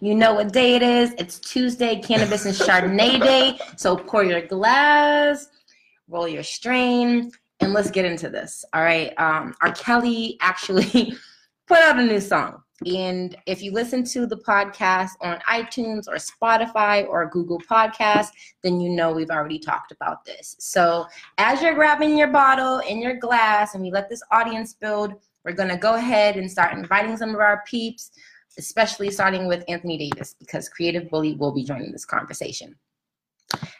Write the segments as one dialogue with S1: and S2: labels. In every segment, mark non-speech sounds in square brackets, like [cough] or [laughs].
S1: You know what day it is. It's Tuesday, Cannabis and Chardonnay Day. So pour your glass, roll your strain, and let's get into this. All right. Um, R. Kelly actually [laughs] put out a new song. And if you listen to the podcast on iTunes or Spotify or Google Podcast, then you know we've already talked about this. So as you're grabbing your bottle and your glass and we let this audience build, we're going to go ahead and start inviting some of our peeps, especially starting with Anthony Davis, because Creative Bully will be joining this conversation,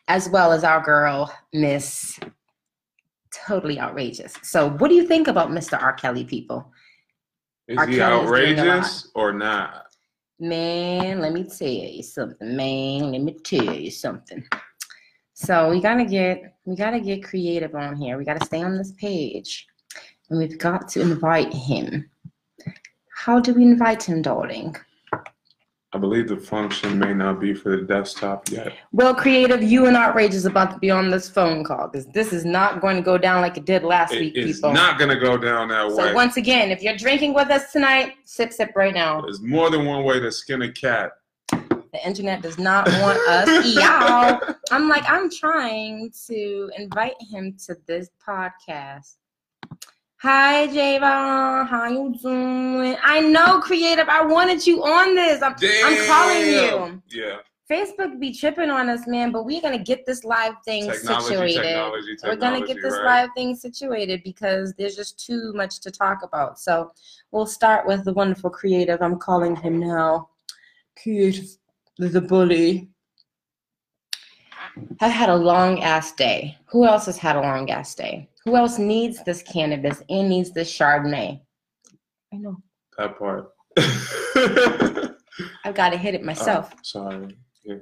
S1: as well as our girl, Miss Totally Outrageous. So, what do you think about Mr. R. Kelly, people?
S2: Is
S1: R.
S2: he
S1: Kelly is doing a lot.
S2: outrageous or not?
S1: Man, let me tell you something, man. Let me tell you something. So we gotta get we gotta get creative on here. We gotta stay on this page. And we've got to invite him. How do we invite him, darling?
S2: I believe the function may not be for the desktop yet.
S1: Well, creative, you and Outrage is about to be on this phone call because this is not going to go down like it did last
S2: It-
S1: week,
S2: it's
S1: people.
S2: not gonna go down that
S1: so
S2: way.
S1: So, once again, if you're drinking with us tonight, sip sip right now.
S2: There's more than one way to skin a cat.
S1: The internet does not want us. [laughs] Y'all. I'm like, I'm trying to invite him to this podcast. Hi, Javon. How you doing? I know, creative. I wanted you on this. I'm, I'm calling you.
S2: Yeah.
S1: Facebook be tripping on us, man, but we're gonna get this live thing
S2: Technology,
S1: situated.
S2: technology,
S1: We're gonna get this
S2: right?
S1: live thing situated because there's just too much to talk about. So we'll start with the wonderful creative. I'm calling him now. Creative the bully. I've had a long ass day. Who else has had a long ass day? Who else needs this cannabis and needs this Chardonnay? I know.
S2: That part. [laughs]
S1: I've got to hit it uh, myself.
S2: Oh, sorry. Yeah.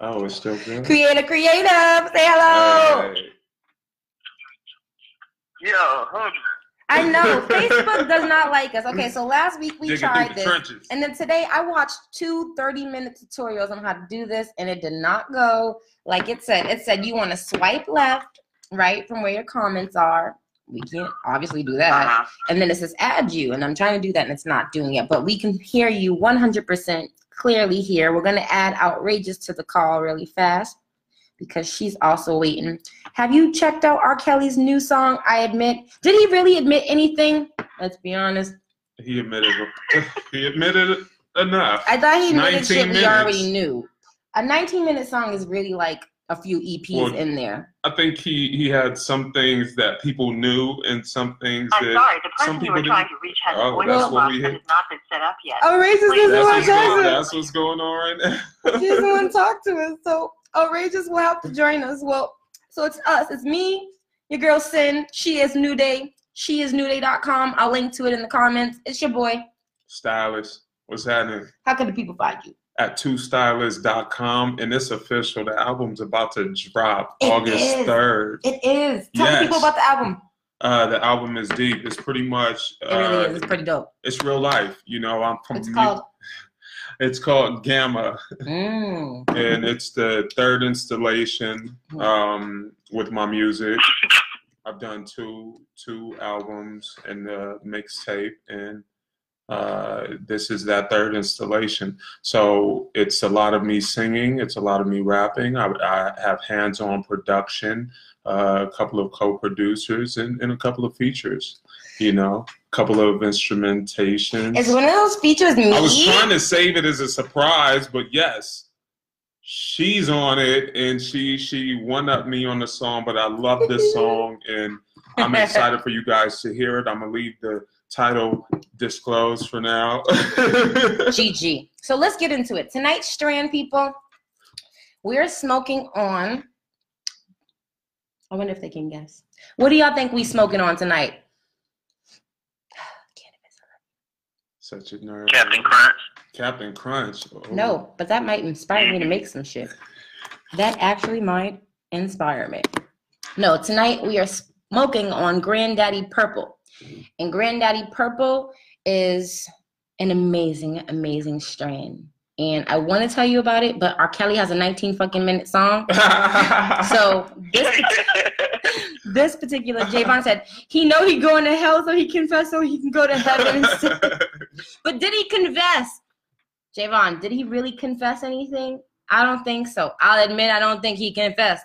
S2: Oh, it's still good.
S1: Creative, creative. Say hello.
S2: Hey.
S3: Yo, hold
S1: I know [laughs] Facebook does not like us. Okay, so last week we
S2: Digging
S1: tried this,
S2: trenches.
S1: and then today I watched two 30 minute tutorials on how to do this, and it did not go like it said. It said you want to swipe left, right from where your comments are. We can't obviously do that.
S3: uh-huh.
S1: And then it says add you, and I'm trying to do that, and it's not doing it. But we can hear you 100% clearly here. We're gonna add outrageous to the call really fast because she's also waiting. Have you checked out R. Kelly's new song? I admit. Did he really admit anything? Let's be honest.
S2: He admitted. he admitted enough.
S1: I thought he admitted
S2: 19
S1: shit we already knew. A 19 minute song is really like a few EPs
S2: Well,
S1: in there.
S2: I think he he had some things that people knew and some things
S3: I'm
S2: that
S3: sorry, the
S2: some
S3: person you
S2: people
S3: were trying
S2: didn't.
S3: to reach has
S2: Oh,
S3: a voice
S1: that's
S3: box
S2: what we
S3: that has not been set up yet.
S1: Oh, Outrageous
S3: Please-
S1: doesn't
S2: That's
S1: want
S2: what's,
S1: to talk
S2: going, that's what's going on right now.
S1: She doesn't want to talk to us. So oh, Outrageous will have to join us. Well, so it's us. It's me, your girl Sin. She is New Day. She is newday.com. I'll link to it in the comments. It's your boy.
S2: Stylist, what's happening?
S1: How can the people find you?
S2: At twostylist.com and it's official. The album's about to drop
S1: It
S2: August
S1: is.
S2: 3rd.
S1: It is. Tell
S2: Yes.
S1: people about the album.
S2: Uh, the album is deep. It's pretty much
S1: It really
S2: uh,
S1: is. It's pretty dope.
S2: it's real life. You know, I'm from
S1: It's called. [laughs]
S2: it's called Gamma.
S1: Mm.
S2: and it's the third installation um, with my music. I've done two two albums and the mixtape, and uh, this is that third installation. So it's a lot of me singing, it's a lot of me rapping. I, I have hands-on production, uh, a couple of co-producers, and, and a couple of features. You know, a couple of instrumentation.
S1: Is one of those features me?
S2: I was trying to save it as a surprise, but yes, she's on it, and she she one up me on the song. But I love this song, and I'm [laughs] excited for you guys to hear it. I'm gonna leave the title disclosed for now. [laughs]
S1: GG. So let's get into it. Tonight's strand, people, we're smoking on. I wonder if they can guess. What do y'all think we smoking on tonight? Cannabis. [sighs]
S2: Such a nerd.
S3: Captain Crunch.
S2: Captain Crunch. Oh.
S1: No, but that might inspire me to make some shit. That actually might inspire me. No, tonight we are smoking on Granddaddy Purple. And Granddaddy Purple is an amazing, amazing strain. And I want to tell you about it, but R. Kelly has a 19 fucking minute song. [laughs] So this [laughs] this particular Javon said he know he going to hell, so he confess so he can go to heaven. [laughs] but did he confess? Javon, did he really confess anything? I don't think so. I'll admit I don't think he confessed.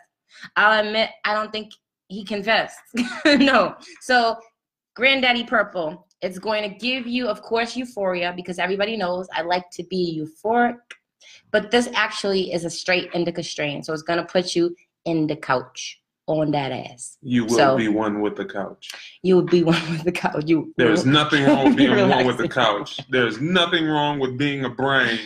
S1: I'll admit I don't think he confessed. no. So, Granddaddy Purple, it's going to give you, of course, euphoria because everybody knows I like to be euphoric. But this actually is a straight indica strain. So, it's going to put you in the couch on that ass.
S2: You will
S1: So-
S2: be one with the couch.
S1: You will be [laughs] one with the couch. You
S2: There's nothing wrong with being [laughs] one with the couch. There's nothing wrong with being a brain.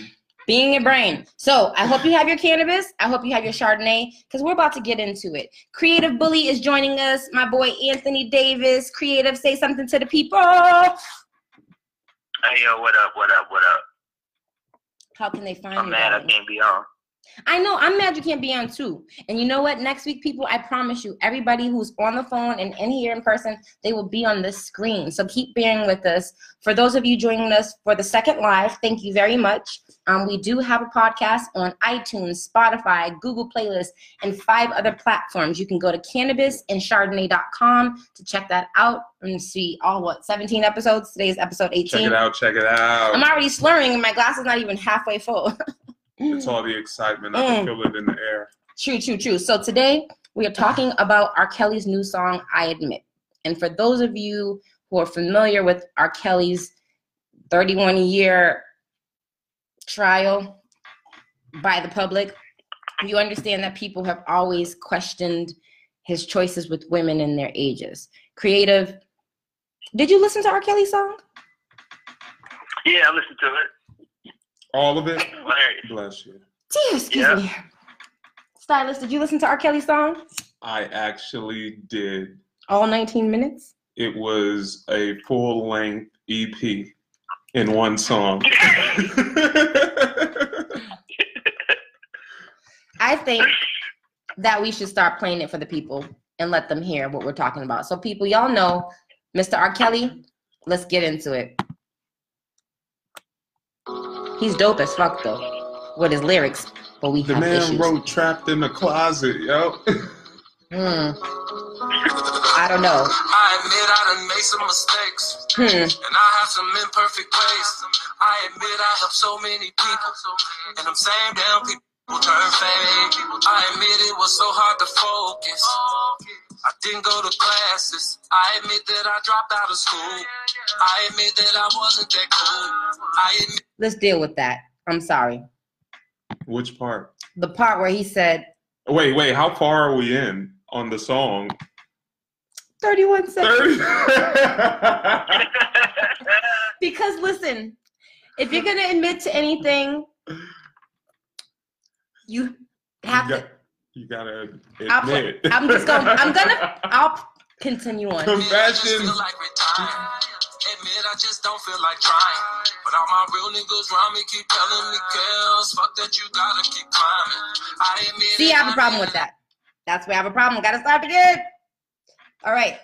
S1: Being a brain. So I hope you have your cannabis. I hope you have your Chardonnay because we're about to get into it. Creative Bully is joining us. My boy Anthony Davis. Creative, say something to the people.
S3: Hey yo, what up? What up? What up?
S1: How can they find me?
S3: I'm
S1: you?
S3: mad I can't be on.
S1: I know. I'm mad you can't be on too. And you know what? Next week, people, I promise you, everybody who's on the phone and in here in person, they will be on the screen. So keep bearing with us. For those of you joining us for the second live, thank you very much. Um, we do have a podcast on iTunes, Spotify, Google Playlist, and five other platforms. You can go to cannabisandchardonnay.com to check that out and see all what 17 episodes. Today's episode 18.
S2: Check it out. Check it out.
S1: I'm already slurring, and my glass is not even halfway full. [laughs]
S2: It's all the excitement. I can feel it in the air.
S1: True, true, true. So today we are talking about R. Kelly's new song, I Admit. And for those of you who are familiar with R. Kelly's 31 year trial by the public, you understand that people have always questioned his choices with women and their ages. Creative, did you listen to R. Kelly's song?
S3: Yeah, I listened to it.
S2: All of it.
S3: Hilarious.
S2: Bless you.
S1: Dear, excuse
S3: Yeah.
S1: me. Stylist, did you listen to R. Kelly's song?
S2: I actually did.
S1: All 19 minutes?
S2: It was a full length EP in one song. [laughs]
S1: I think that we should start playing it for the people and let them hear what we're talking about. So, people, y'all know Mr. R. Kelly. Let's get into it. He's dope as fuck, though, with his lyrics, but we
S2: the
S1: have
S2: man
S1: issues.
S2: wrote "Trapped in the Closet," yo.
S1: Hmm. I don't know.
S4: I admit I done made some mistakes,
S1: Hmm.
S4: and I have some imperfect ways. I admit I helped so many people, and them same damn people turn fake. I admit it was so hard to focus. I didn't go to classes. I admit that I dropped out of school. I admit that I wasn't that cool. I admit
S1: Let's deal with that. I'm sorry.
S2: Which part?
S1: The part where he said
S2: Wait, wait. How far are we in on the song?
S1: 31 seconds.
S2: Thirty. [laughs]
S1: Because listen, if you're gonna admit to anything, you have
S2: you,
S1: to.
S2: you gotta
S1: I'll put-
S2: admit.
S1: I'm just gonna. I'm [laughs] gonna. I'll continue on.
S4: I just
S2: Confessions.
S4: feel like retiring. Admit I just don't feel like trying. But all my real niggas around me keep telling me, girls, fuck that you gotta keep climbing. I admit
S1: See, I have a problem with that. That's where I have a problem. Gotta stop again. All right.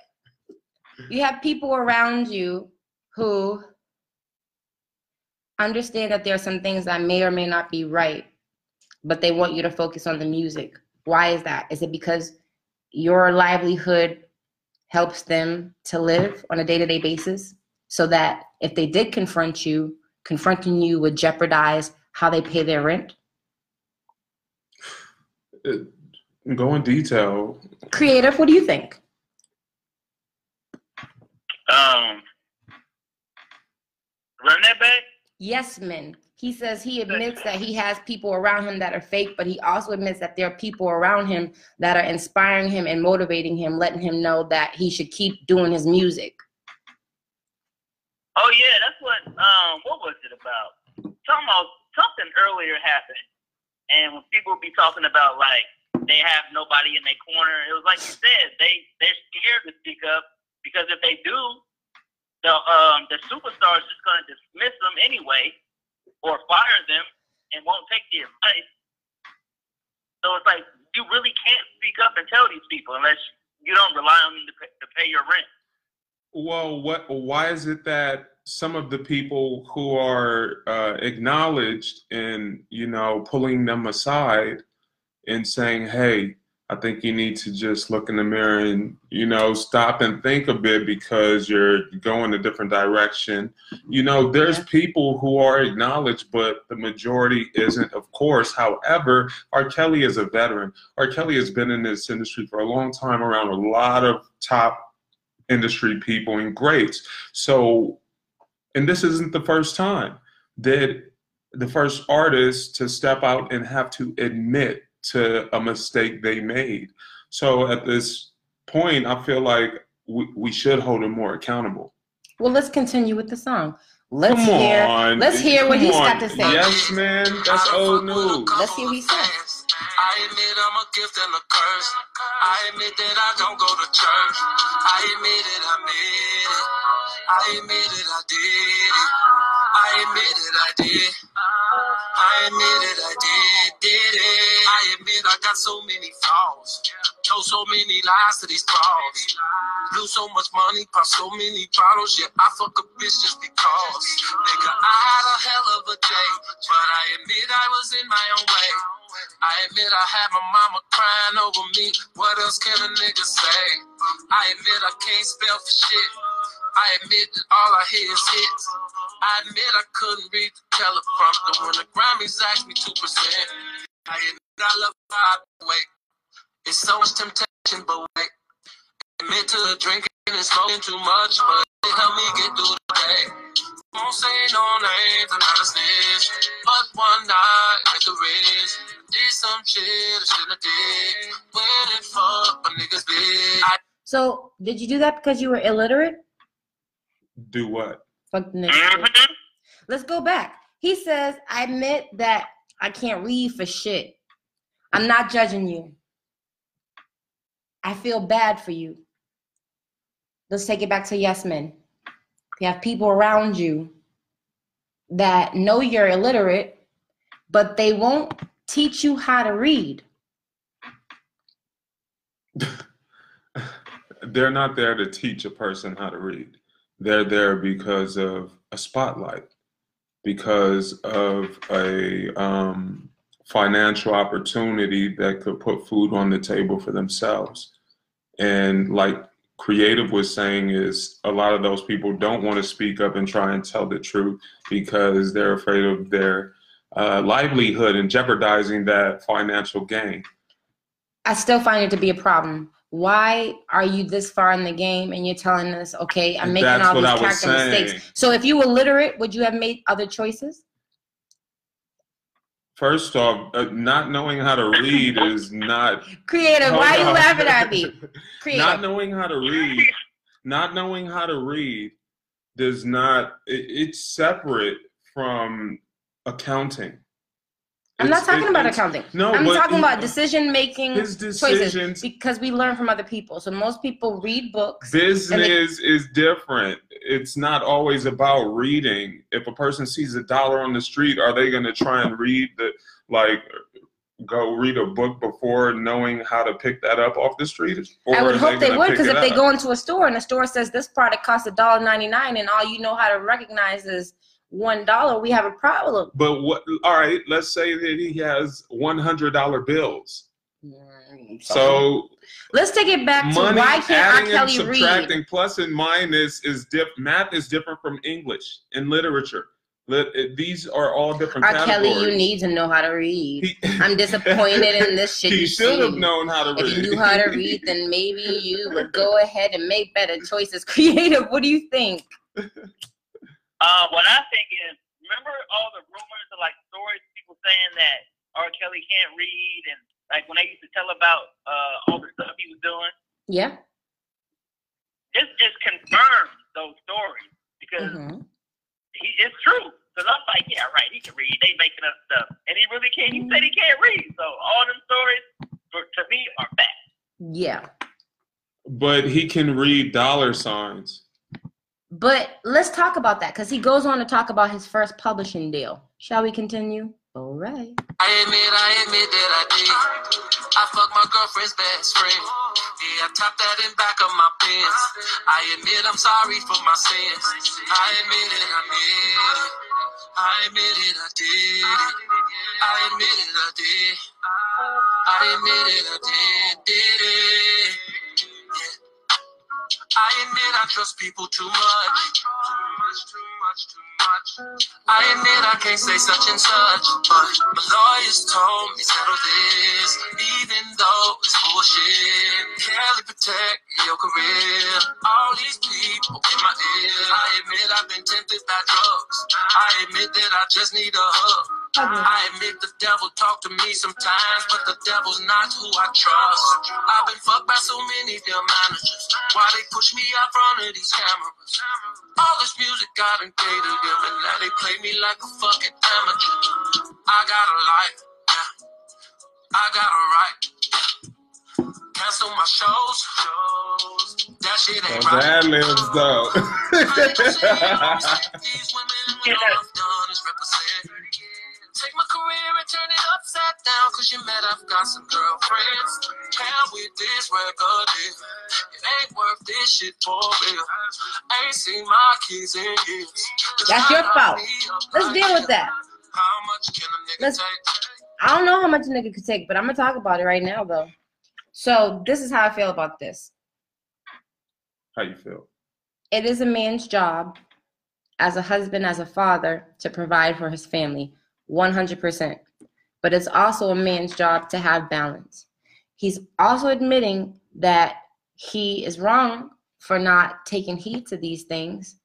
S1: You have people around you who understand that there are some things that may or may not be right, but they want you to focus on the music. Why is that? Is it because your livelihood helps them to live on a day to day basis? So that if they did confront you, confronting you would jeopardize how they pay their rent?
S2: Go in detail.
S1: Creative, what do you think?
S3: Um, run that back.
S1: Yesman. He says he admits that he has people around him that are fake, but he also admits that there are people around him that are inspiring him and motivating him, letting him know that he should keep doing his music.
S3: Oh yeah, that's what. Um, what was it about? Talking about something earlier happened, and when people be talking about like they have nobody in their corner, it was like you said they they're scared to speak up because if they do, the um the superstars just gonna dismiss them anyway or fire them and won't take the advice. So it's like you really can't speak up and tell these people unless you don't rely on them to pay, to pay your rent.
S2: Well, what? Why is it that some of the people who are uh, acknowledged in, you know, pulling them aside and saying, "Hey, I think you need to just look in the mirror and, you know, stop and think a bit because you're going a different direction. You know, there's people who are acknowledged, but the majority isn't, of course. However, R. Kelly is a veteran. R. Kelly has been in this industry for a long time around a lot of top industry people and greats. So, and this isn't the first time that the first artist to step out and have to admit to a mistake they made. So at this point, I feel like we, we should hold him more accountable.
S1: Well, let's continue with the song. Let's
S2: Come
S1: hear.
S2: on.
S1: let's hear what
S2: Come
S1: he's
S2: on.
S1: got to say.
S2: Yes, man. That's old news.
S1: Let's hear what he says.
S4: I admit I'm a gift and a curse. I admit that I don't go to church. I admit it, I admit it. I admit it, I did it. I admit it, I did. I admit it, I did, did it. I admit I got so many flaws. Told so many lies to these bras. Blew so much money, pop so many bottles. Yeah, I fuck a bitch just because. Nigga, I had a hell of a day, but I admit I was in my own way. I admit I had my mama crying over me. What else can a nigga say? I admit I can't spell for shit. I admit that all I hear is hits. I admit I couldn't read the teleprompter when the Grammys asked me to present. I admit I love I wait. It's so much temptation, but wait. Admit to drinking and smoking too much, but it helped me get through the day. Won't say no names, I'm not a snitch. But one night with the wrist, did some shit I shouldn't have did. Went and fucked my niggas bitch. I
S1: So, did you do that because you were illiterate?
S2: Do what?
S1: Fuck the nigga.
S3: Mhm.
S1: Let's go back. He says, I admit that I can't read for shit. I'm not judging you. I feel bad for you. Let's take it back to yes men. You have people around you that know you're illiterate, but they won't teach you how to read. [laughs]
S2: They're not there to teach a person how to read. They're there because of a spotlight, because of a um, financial opportunity that could put food on the table for themselves. And like Creative was saying, is a lot of those people don't want to speak up and try and tell the truth because they're afraid of their uh, livelihood and jeopardizing that financial gain.
S1: I still find it to be a problem. Why are you this far in the game and you're telling us, okay, I'm making
S2: That's
S1: all these character mistakes? So if you were literate, would you have made other choices?
S2: First off, uh, not knowing how to read is not. [laughs]
S1: Creative, why are you [laughs] laughing at me? [laughs] Creative.
S2: Not knowing how to read, not knowing how to read does not. It, it's separate from accounting.
S1: I'm not talking
S2: it-
S1: about accounting.
S2: No,
S1: I'm talking
S2: he-
S1: about decision making choices
S2: decisions,
S1: because we learn from other people. So most people read books.
S2: business is different. It's not always about reading. If a person sees a dollar on the street, are they going to try and read the like? Go read a book before knowing how to pick that up off the street.
S1: I would hope they
S2: gonna
S1: would because if they
S2: up?
S1: go into a store and the store says this product costs $1.99 and all you know how to recognize is one dollar, we have a problem.
S2: But what? All right, let's say that he has one hundred dollar bills.
S1: Mm,
S2: So
S1: let's take it back to
S2: money,
S1: why can't R.
S2: adding and
S1: Kelly read?
S2: subtracting, plus and minus is diff. Math is different from English and literature. Lit- These are all different
S1: R.
S2: categories.
S1: Kelly, you need to know how to read.
S2: He- [laughs]
S1: I'm disappointed in this shit
S2: He
S1: you
S2: should have known how to read.
S1: If you knew how to [laughs] read, then maybe you would go ahead and make better choices. [laughs] Creative, what do you think?
S3: Uh, what I think is, remember all the rumors of like stories, people saying that R. Kelly can't read, and like when they used to tell about uh, all the stuff he was doing.
S1: Yeah.
S3: This just confirms those stories because
S1: Mhm.
S3: he it's true. Because I'm like, yeah, right, he can read. They making up stuff, and he really can't. He said he can't read. So all them stories, for, to me, are fact.
S1: Yeah.
S2: But he can read dollar signs.
S1: But let's talk about that because he goes on to talk about his first publishing deal. Shall we continue? All right.
S4: I admit, I admit that I did. I fucked my girlfriend's best friend. Yeah, I tapped that in back of my pants. I admit I'm sorry for my sins. I admit it, I admit it. I admit it, I did. I admit it, I did. I admit it, I did, did it. Yeah. I admit I trust people too much. Too much, too much, too much. I admit I can't say such and such, but my lawyers told me settle this, even though it's bullshit. Can't protect your career. All these people in my ear. I admit I've been tempted by drugs. I admit that I just need a hug. I admit the devil talk to me sometimes, but the devil's not who I trust. I've been fucked by so many damn managers. Why they push me out front of these cameras? All this music I done gave to them, and now they play me like a fucking amateur. I got a life, yeah. I got a right, yeah. Cancel my shows. That shit ain't
S2: Oh,
S4: right.
S2: that lives though.
S4: Take my career and turn it upside down. Cause you met, I've got some girlfriends. Hell with this record deal. It ain't worth this shit for real. Ain't seen my kids in years. Just
S1: That's your fault. Let's deal with that.
S4: How much can a nigga
S1: Let's-
S4: take?
S1: I don't know how much a nigga could take, but I'm gonna talk about it right now though. So this is how I feel about this.
S2: How you feel?
S1: It is a man's job as a husband, as a father, to provide for his family, 100%. But it's also a man's job to have balance. He's also admitting that he is wrong for not taking heed to these things.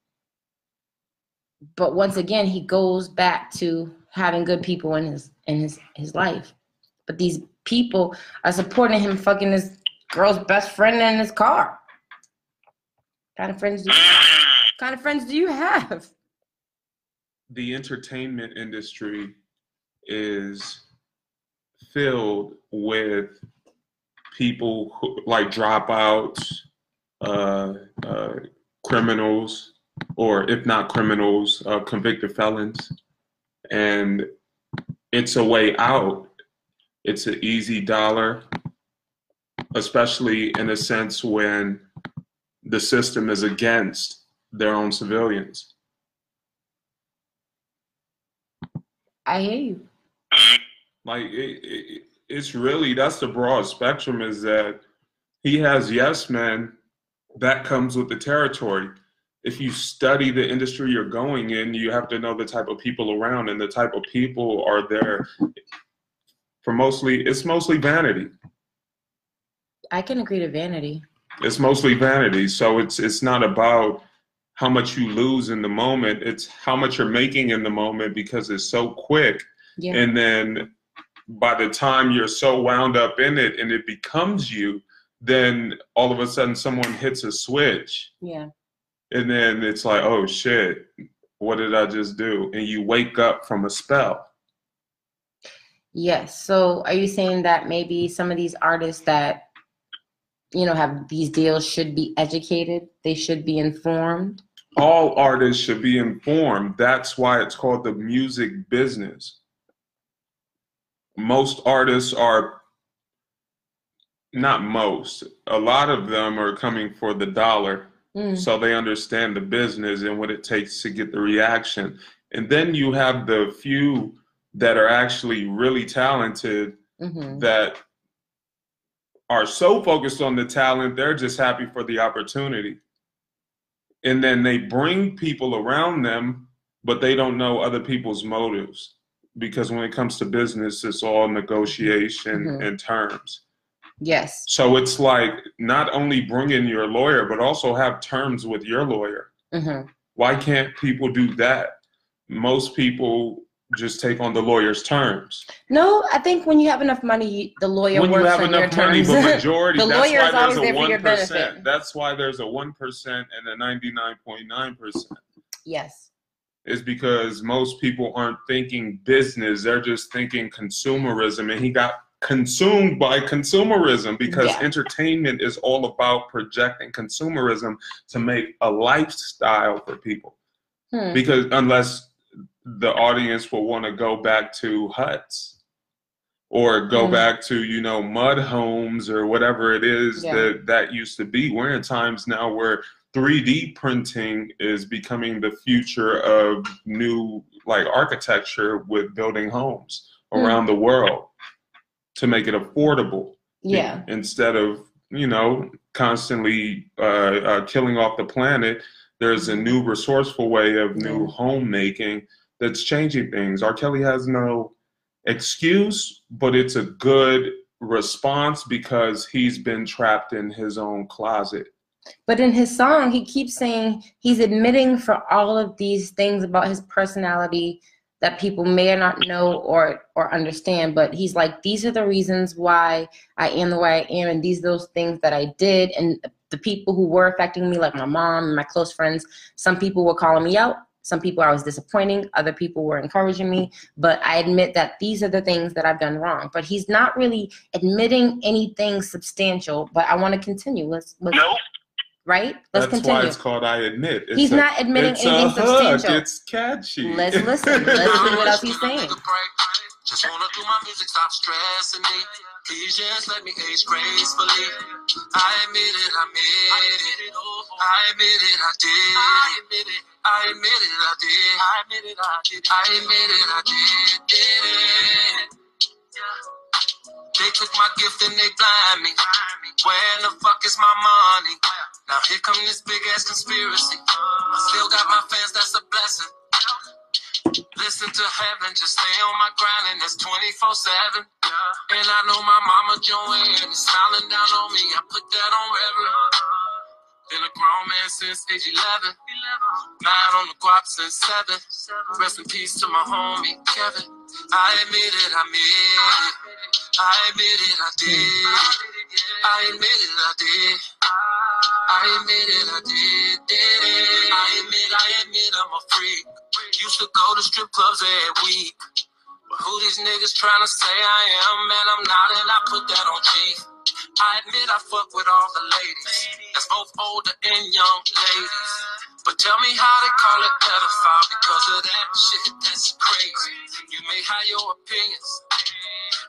S1: But once again, he goes back to having good people in his in his his life. But these people are supporting him fucking his girl's best friend in his car. What kind of friends do you kind of friends do you have?
S2: The entertainment industry is filled with people who, like dropouts, uh, uh, criminals, or if not criminals, uh, convicted felons. And it's a way out. It's an easy dollar, especially in a sense when the system is against their own civilians.
S1: I hear you.
S2: like it, it, it's really that's the broad spectrum is that he has yes men that comes with the territory if you study the industry you're going in you have to know the type of people around and the type of people are there for mostly it's mostly vanity
S1: I can agree to vanity.
S2: it's mostly vanity so it's it's not about how much you lose in the moment it's how much you're making in the moment because it's so quick
S1: Yeah.
S2: and then by the time you're so wound up in it and it becomes you then all of a sudden someone hits a switch
S1: yeah.
S2: and then it's like oh shit what did i just do and you wake up from a spell
S1: Yes. So are you saying that maybe some of these artists that you know have these deals should be educated? They should be informed?
S2: all artists should be informed that's why it's called the music business most artists are not most a lot of them are coming for the dollar
S1: Mm.
S2: so they understand the business and what it takes to get the reaction. And then you have the few that are actually really talented
S1: hmm
S2: that are so focused on the talent, they're just happy for the opportunity. And then they bring people around them, but they don't know other people's motives. Because when it comes to business, it's all negotiation
S1: Mhm.
S2: and terms.
S1: Yes.
S2: So it's like not only bring in your lawyer, but also have terms with your lawyer.
S1: hmm
S2: Why can't people do that? Most people just take on the lawyer's terms.
S1: No, I think when you have enough money, the lawyer
S2: when you have
S1: on your
S2: enough money,
S1: terms.
S2: but [laughs] majority,
S1: The lawyer is always there for your
S2: one
S1: benefit.
S2: percent. That's why there's a one percent and a ninety nine point nine percent.
S1: yes.
S2: Is because most people aren't thinking business; they're just thinking consumerism, and he got consumed by consumerism because
S1: Yeah.
S2: entertainment is all about projecting consumerism to make a lifestyle for people.
S1: Hmm.
S2: because unless the audience will want to go back to huts or go
S1: Mm.
S2: back to you know mud homes or whatever it is
S1: Yeah.
S2: that that used to be we're in times now where 3d printing is becoming the future of new like architecture with building homes
S1: Mm.
S2: around the world to make it affordable
S1: Yeah.
S2: instead of you know constantly uh, uh, killing off the planet there's a new resourceful way of new homemaking that's changing things r kelly has no excuse but it's a good response because he's been trapped in his own closet
S1: But in his song, he keeps saying he's admitting for all of these things about his personality that people may not know or or understand. But he's like, these are the reasons why I am the way I am, and these are those things that I did, and the people who were affecting me, like my mom and my close friends. Some people were calling me out. Some people I was disappointing. Other people were encouraging me. But I admit that these are the things that I've done wrong. But he's not really admitting anything substantial. But I want to continue. Let's let's
S3: Nope.
S1: right. Let's
S2: that's
S1: continue.
S2: why it's called i admit it's
S1: He's
S2: a-
S1: not admitting
S2: it's
S1: anything
S2: a hook.
S1: substantial.
S2: it's catchy
S1: Let's listen. Let's see what else he's saying.
S4: Just wanna do my music, stop stressing me. Please just let me age gracefully. I admit it, I admit it. I admit it, I did. I admit it, I admit it, I did. I admit it, I did. I admit it, I did. did it. They took my gift and they blind me. Where in the fuck is my money? Now here come this big ass conspiracy. I still got my fans, that's a blessing. Listen to heaven, just stay on my grind, and that's 24 7. And I know my mama Joanne is smiling down on me. I put that on reverend. Been a grown man since age 11. Nine on the guap since 7. Rest in peace to my homie, Kevin. I admit it, I admit it. I admit it, I did. I admit it, I did. I admit it, I did. did. I admit, I admit I'm a freak. Used to go to strip clubs every week. But who these niggas trying to say I am? Man, I'm not, and I put that on G. I admit I fuck with all the ladies. That's both older and young ladies. But tell me how they call it pedophile because of that shit. That's crazy. You may have your opinions,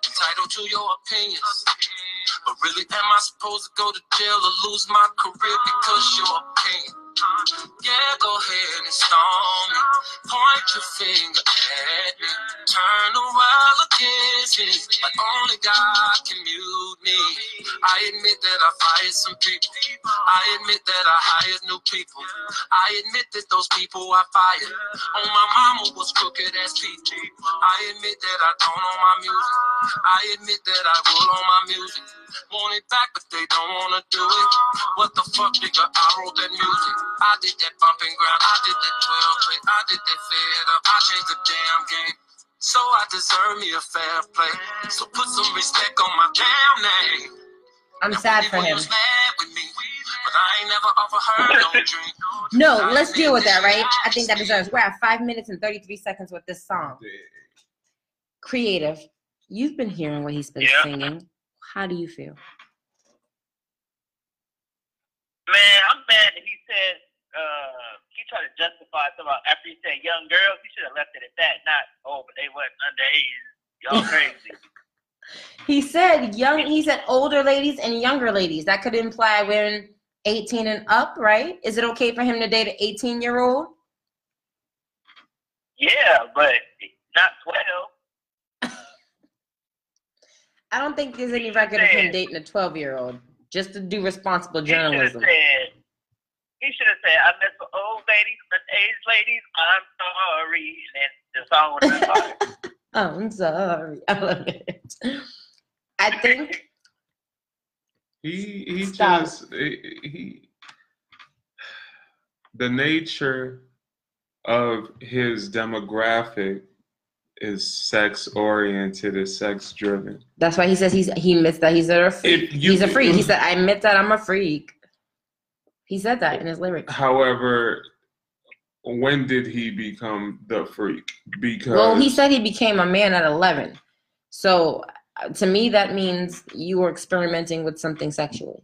S4: entitled to your opinions. But really, am I supposed to go to jail or lose my career because your opinion? Yeah, go ahead and storm me. Point your finger at me. Turn the world against me. But only God can mute me. I admit that I fired some people. I admit that I hired new people. I admit that those people I fired on oh, my mama was crooked as people. I admit that I don't own my music. I admit that I will on my music. Want it back, but they don't wanna do it. What the fuck, nigga? I wrote that music. I did that Bump n' Grind. I did that 12 play. I did that fed up. I changed the damn game. So I deserve me a fair play. So put some respect on my damn name.
S1: I'm sad for him.
S4: Was mad with me, I ain't never offer no. [laughs]
S1: No, let's deal with that, right? I think that deserves. We're at five minutes and 33 seconds with this song. Creative, you've been hearing what he's been
S3: Yeah.
S1: singing. How do you feel?
S3: Man, I'm mad that he said uh, he tried to justify somehow after he said young girls. He should have left it at that. Not oh, but they wasn't underage. Y'all [laughs] crazy.
S1: He said young. He said older ladies and younger ladies. That could imply women 18 and up, right? Is it okay for him to date an 18 year old?
S3: yeah, but not twelve. [laughs]
S1: I don't think there's any record of him dating a 12 year old. Just to do responsible
S3: He should have
S1: journalism.
S3: said. He should have said, "I met some old ladies, but age ladies. I'm sorry." And then the song would have been fire.
S1: Oh, I'm sorry. I love it. I think
S2: He he
S1: Stop.
S2: just he, he the nature of his demographic is sex oriented, is sex driven.
S1: that's why he says he's he admits that he's a freak.
S2: You-
S1: he's a freak. He said, "I admit that I'm a freak." He said that in his lyrics.
S2: However, when did he become the freak? Because
S1: Well, he said he became a man at 11. So uh, to me, that means you were experimenting with something sexually.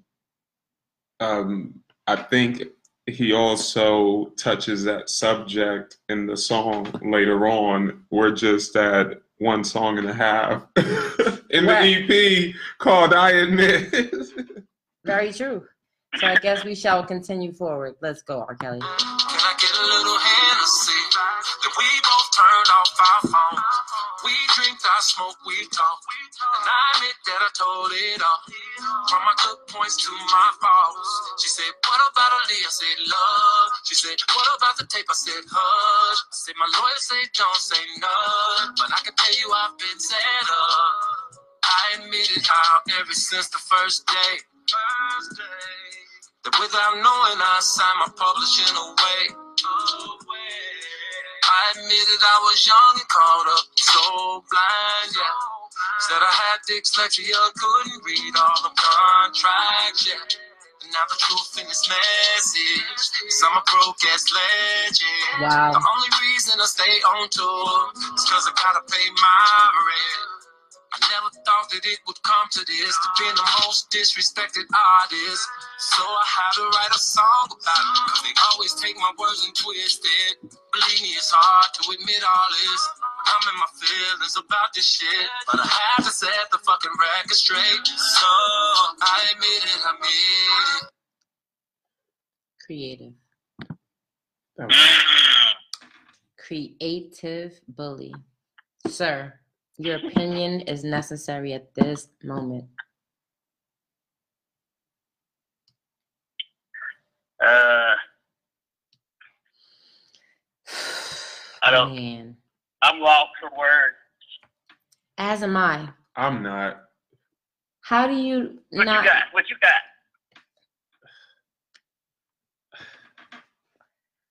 S2: um, I think he also touches that subject in the song later on. We're just at one song and a half [laughs] in
S1: Right.
S2: the EP called "I Admit." [laughs]
S1: Very true. So I guess we shall continue forward. Let's go, R. Kelly.
S4: We drink, I smoke, we talk. And I admit that I told it all. From my good points to my faults. She said, What about Aaliyah? I said, Love. She said, What about the tape? I said, Hush. I said, My lawyer say, Don't say none. But I can tell you I've been set up. I admit admitted how ever since the first day. First day. That without knowing, I signed my publishing away. I admitted I was young and caught up, so blind, yeah. Said I had dyslexia, couldn't read all the contracts, yeah. And now the truth in this message is I'm a broke ass legend.
S1: Wow.
S4: The only reason I stay on tour is cause I gotta pay my rent. I never thought that it would come to this, to being the most disrespected artist. So I had to write a song about it, cause they always take my words and twist it. Believe me, it's hard to admit all this. I'm in my feelings about this shit. But I had to set the fucking record straight. So I admit it, I admit it.
S1: Creative.
S2: Mm-hmm.
S1: Creative bully. Sir, your opinion is necessary at this moment.
S3: Uh, I don't.
S1: Man.
S3: I'm lost for words.
S1: As am I.
S2: I'm not.
S1: How do you
S3: What
S1: not
S3: you got? What you got?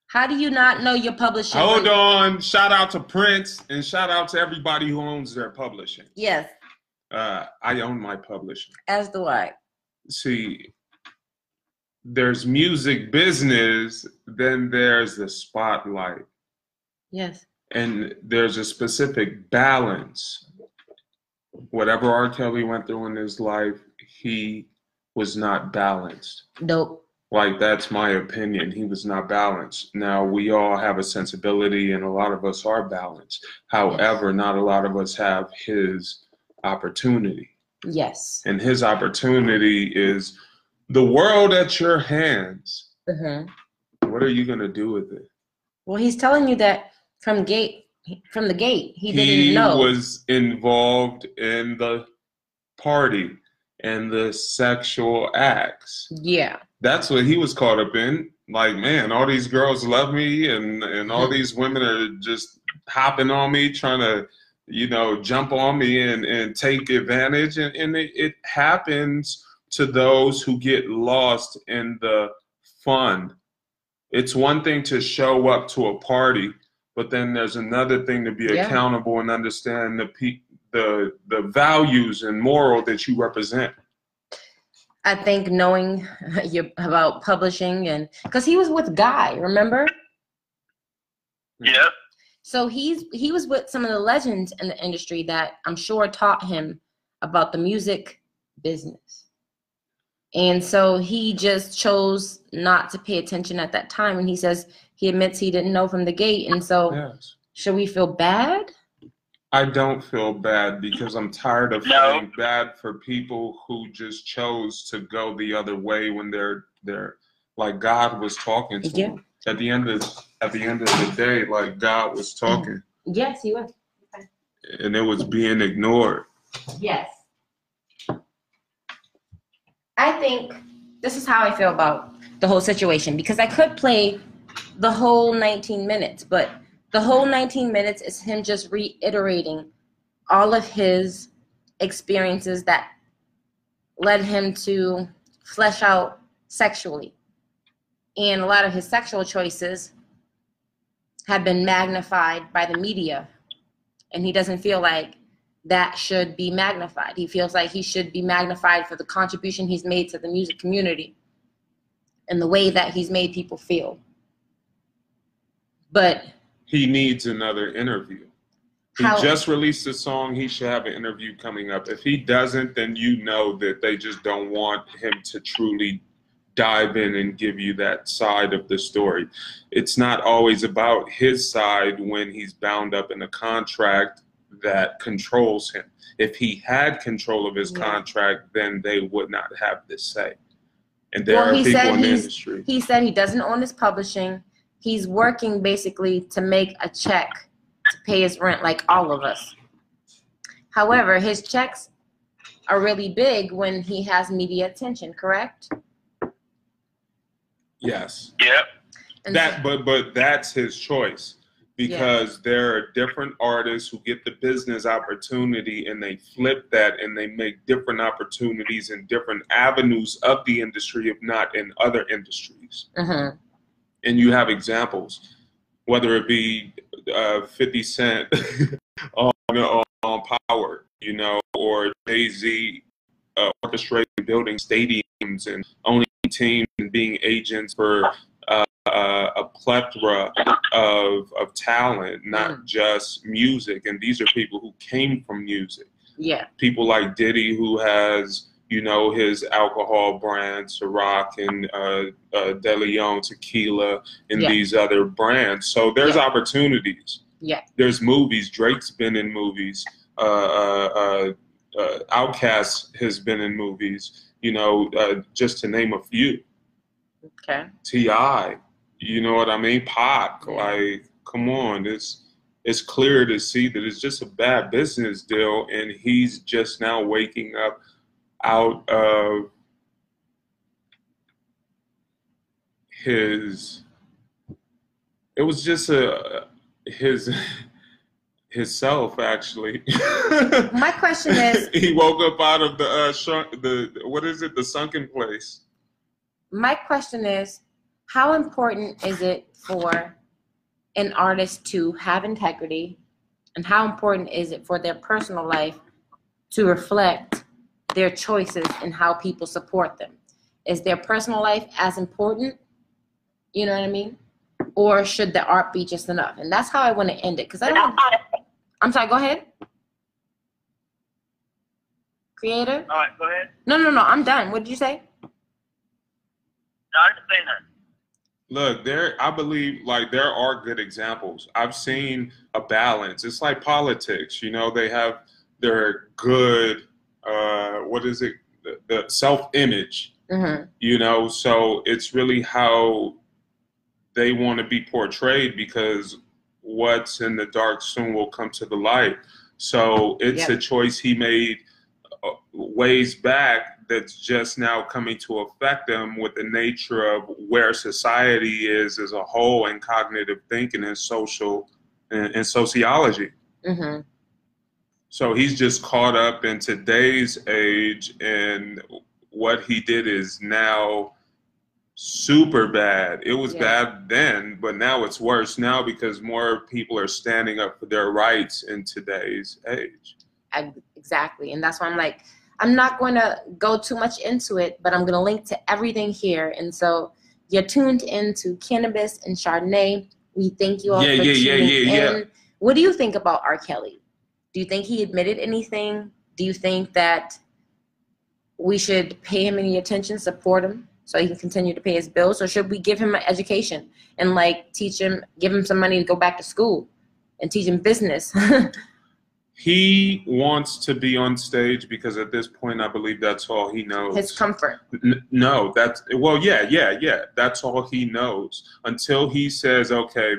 S1: How do you not know your publishing?
S2: Hold on. Shout out to Prince and shout out to everybody who owns their publishing.
S1: Yes,
S2: Uh, I own my publishing.
S1: as do I.
S2: See, there's music business, then there's the spotlight,
S1: Yes.
S2: and there's a specific balance. Whatever R. Kelly went through in his life, he was not balanced.
S1: Nope.
S2: Like that's my opinion. He was not balanced. Now we all have a sensibility, and a lot of us are balanced. However, not a lot of us have his opportunity,
S1: Yes.
S2: and his opportunity is the world at your hands.
S1: hmm
S2: What are you gonna do with it?
S1: Well, he's telling you that from gate from the gate. He didn't know.
S2: He was involved in the party and the sexual acts.
S1: yeah.
S2: That's what he was caught up in. Like, man, all these girls love me, and and all these women are just hopping on me, trying to, you know, jump on me and and take advantage. And and it, it happens to those who get lost in the fun. It's one thing to show up to a party, but then there's another thing to be
S1: Yeah.
S2: accountable and understand the pe- the the values and moral that you represent.
S1: I think knowing [laughs] you about publishing and because he was with Guy, remember?
S3: Yeah.
S1: So he's he was with some of the legends in the industry that I'm sure taught him about the music business. And so he just chose not to pay attention at that time. And he says he admits he didn't know from the gate. And so
S2: Yes.
S1: should we feel bad?
S2: I don't feel bad because I'm tired of
S3: No.
S2: feeling bad for people who just chose to go the other way when they're they're like God was talking to
S1: Yeah.
S2: them. At the end of at the end of the day, like God was talking,
S1: Yes, he was.
S2: and it was being ignored.
S1: Yes. I think this is how I feel about the whole situation because I could play the whole 19 minutes, but the whole 19 minutes is him just reiterating all of his experiences that led him to flesh out sexually. And a lot of his sexual choices have been magnified by the media. And he doesn't feel like that should be magnified. He feels like he should be magnified for the contribution he's made to the music community and the way that he's made people feel. But
S2: He needs another interview. He
S1: how
S2: just released a song. He should have an interview coming up. If he doesn't, then you know that they just don't want him to truly dive in and give you that side of the story. It's not always about his side when he's bound up in a contract that controls him. If he had control of his
S1: Yeah.
S2: contract, then they would not have this say. And there
S1: Well,
S2: are
S1: he
S2: people
S1: said
S2: in the industry.
S1: he said he doesn't own his publishing. He's working basically to make a check to pay his rent like all of us. However, his checks are really big when he has media attention, correct?
S2: Yes.
S3: Yep.
S1: And
S2: That, but but that's his choice because there are different artists who get the business opportunity and they flip that and they make different opportunities in different avenues of the industry, if not in other industries.
S1: Mhm.
S2: And you have examples, whether it be uh, 50 Cent on, [laughs] on, on Power, you know, or Jay Z uh, orchestrating building stadiums and owning teams and being agents for uh, uh, a plethora of, of talent, not just music. And these are people who came from music.
S1: Yeah.
S2: People like Diddy, who has, you know, his alcohol brand, Ciroc and uh, uh, De Leon Tequila, and
S1: Yeah.
S2: these other brands. So there's
S1: Yeah.
S2: opportunities.
S1: Yeah.
S2: There's movies. Drake's been in movies. Uh, uh, uh, uh, Outkast has been in movies. You know, uh, just to name a few.
S1: Okay.
S2: T.I., you know what I mean? Pac, like, come on, it's it's clear to see that it's just a bad business deal, and he's just now waking up out of his. It was just a his his self actually. [laughs]
S1: My question is,
S2: he woke up out of the uh, shunk, the what is it, the sunken place.
S1: my question is, how important is it for an artist to have integrity, and how important is it for their personal life to reflect their choices and how people support them? Is their personal life as important? You know what I mean? Or should the art be just enough? And that's how I want to end it. Because I don't. I'm sorry. Go ahead. Creator?
S3: All right, go ahead.
S1: No, no, no. I'm done. What did you say?
S3: No, I didn't say nothing.
S2: Look, there I believe like there are good examples. I've seen a balance. It's like politics, you know, they have their good uh what is it? The, the self-image,
S1: Mm-hmm.
S2: you know, so it's really how they want to be portrayed because what's in the dark soon will come to the light. So it's
S1: Yep.
S2: a choice he made uh, ways back that's just now coming to affect them with the nature of where society is as a whole and cognitive thinking and social and, and sociology.
S1: Mm-hmm.
S2: So he's just caught up in today's age, and what he did is now super bad. It was
S1: Yeah.
S2: bad then, but now it's worse now because more people are standing up for their rights in today's age.
S1: I, exactly. And that's why I'm like, I'm not going to go too much into it, but I'm going to link to everything here. And so you're tuned into Cannabis and Chardonnay. We thank you all
S2: Yeah,
S1: for
S2: yeah, yeah,
S1: tuning
S2: yeah, yeah.
S1: in. What do you think about R. Kelly? Do you think he admitted anything? Do you think that we should pay him any attention, support him so he can continue to pay his bills? Or should we give him an education and like teach him, give him some money to go back to school and teach him business? [laughs]
S2: He wants to be on stage because at this point, I believe that's all he knows.
S1: his comfort.
S2: N- no, that's well, yeah, yeah, yeah. That's all he knows until he says, "Okay,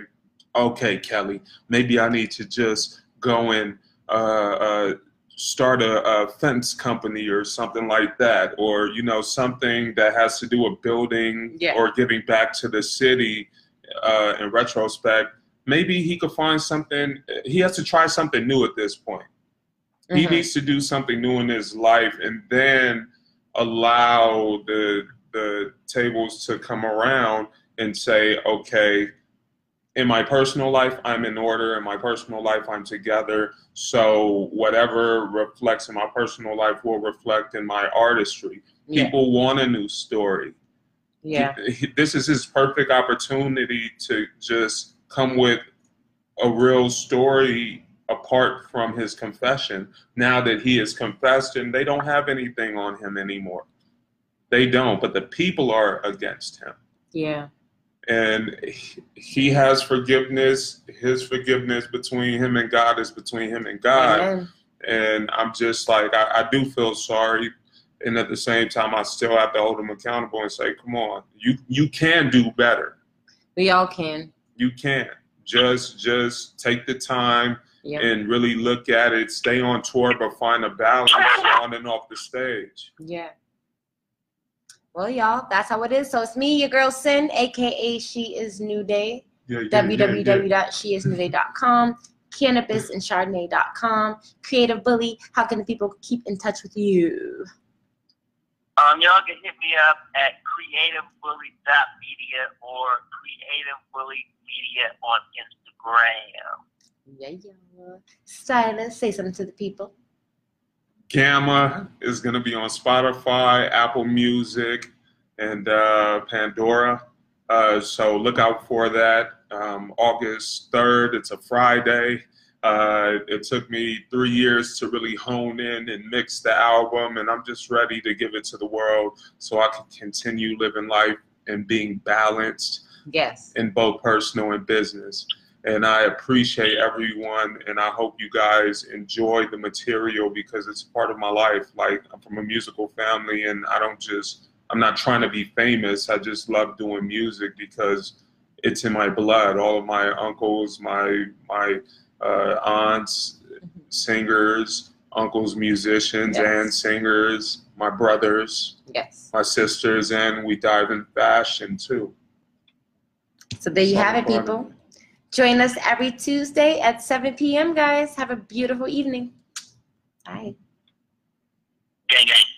S2: okay, Kelly, maybe I need to just go and uh, uh, start a, a fence company or something like that, or you know, something that has to do with building
S1: Yeah.
S2: or giving back to the city." Uh, in retrospect, maybe he could find something. He has to try something new at this point he
S1: Mhm.
S2: needs to do something new in his life and then allow the the tables to come around and say okay in my personal life i'm in order. In my personal life i'm together. So whatever reflects in my personal life will reflect in my artistry.
S1: Yeah.
S2: people want a new story.
S1: Yeah.
S2: this is his perfect opportunity to just come with a real story apart from his confession. Now that he has confessed and they don't have anything on him anymore. They don't but the people are against him.
S1: Yeah.
S2: And he- has forgiveness his forgiveness between him and god is between him and god
S1: Amen.
S2: and I'm just like I, I do feel sorry, and at the same time I still have to hold him accountable and say, come on, you you can do better.
S1: We all can.
S2: You can just just take the time
S1: Yep.
S2: and really look at it. Stay on tour, but find a balance on and off the stage.
S1: Yeah. Well, y'all, that's how it is. So it's me, your girl Sin, aka She Is New Day.
S2: Yeah, yeah, yeah, yeah.
S1: www.sheisnewday.com, cannabis and chardonnay.com, creative bully. How can the people keep in touch with you?
S3: Um, y'all can hit me up at creativebully.media or creativebullymedia on Instagram.
S1: Yeah, yeah. Silas, say something to the people.
S2: Gamma is going to be on Spotify, Apple Music, and uh, Pandora. Uh, so look out for that. Um, August 3rd, it's a Friday. Uh, it took me three years to really hone in and mix the album, and I'm just ready to give it to the world so I can continue living life and being balanced
S1: Yes.
S2: in both personal and business. And I appreciate everyone, and I hope you guys enjoy the material because it's part of my life. Like, I'm from a musical family, and I don't just, I'm not trying to be famous. I just love doing music because it's in my blood. All of my uncles, my, my uh, aunts, singers, uncles, musicians,
S1: Yes.
S2: and singers, my brothers,
S1: Yes.
S2: my sisters, and we dive in fashion too.
S1: So there you
S2: So
S1: have it, people. Join us every Tuesday at 7 p.m., guys. Have a beautiful evening. Bye.
S3: Gang, gang.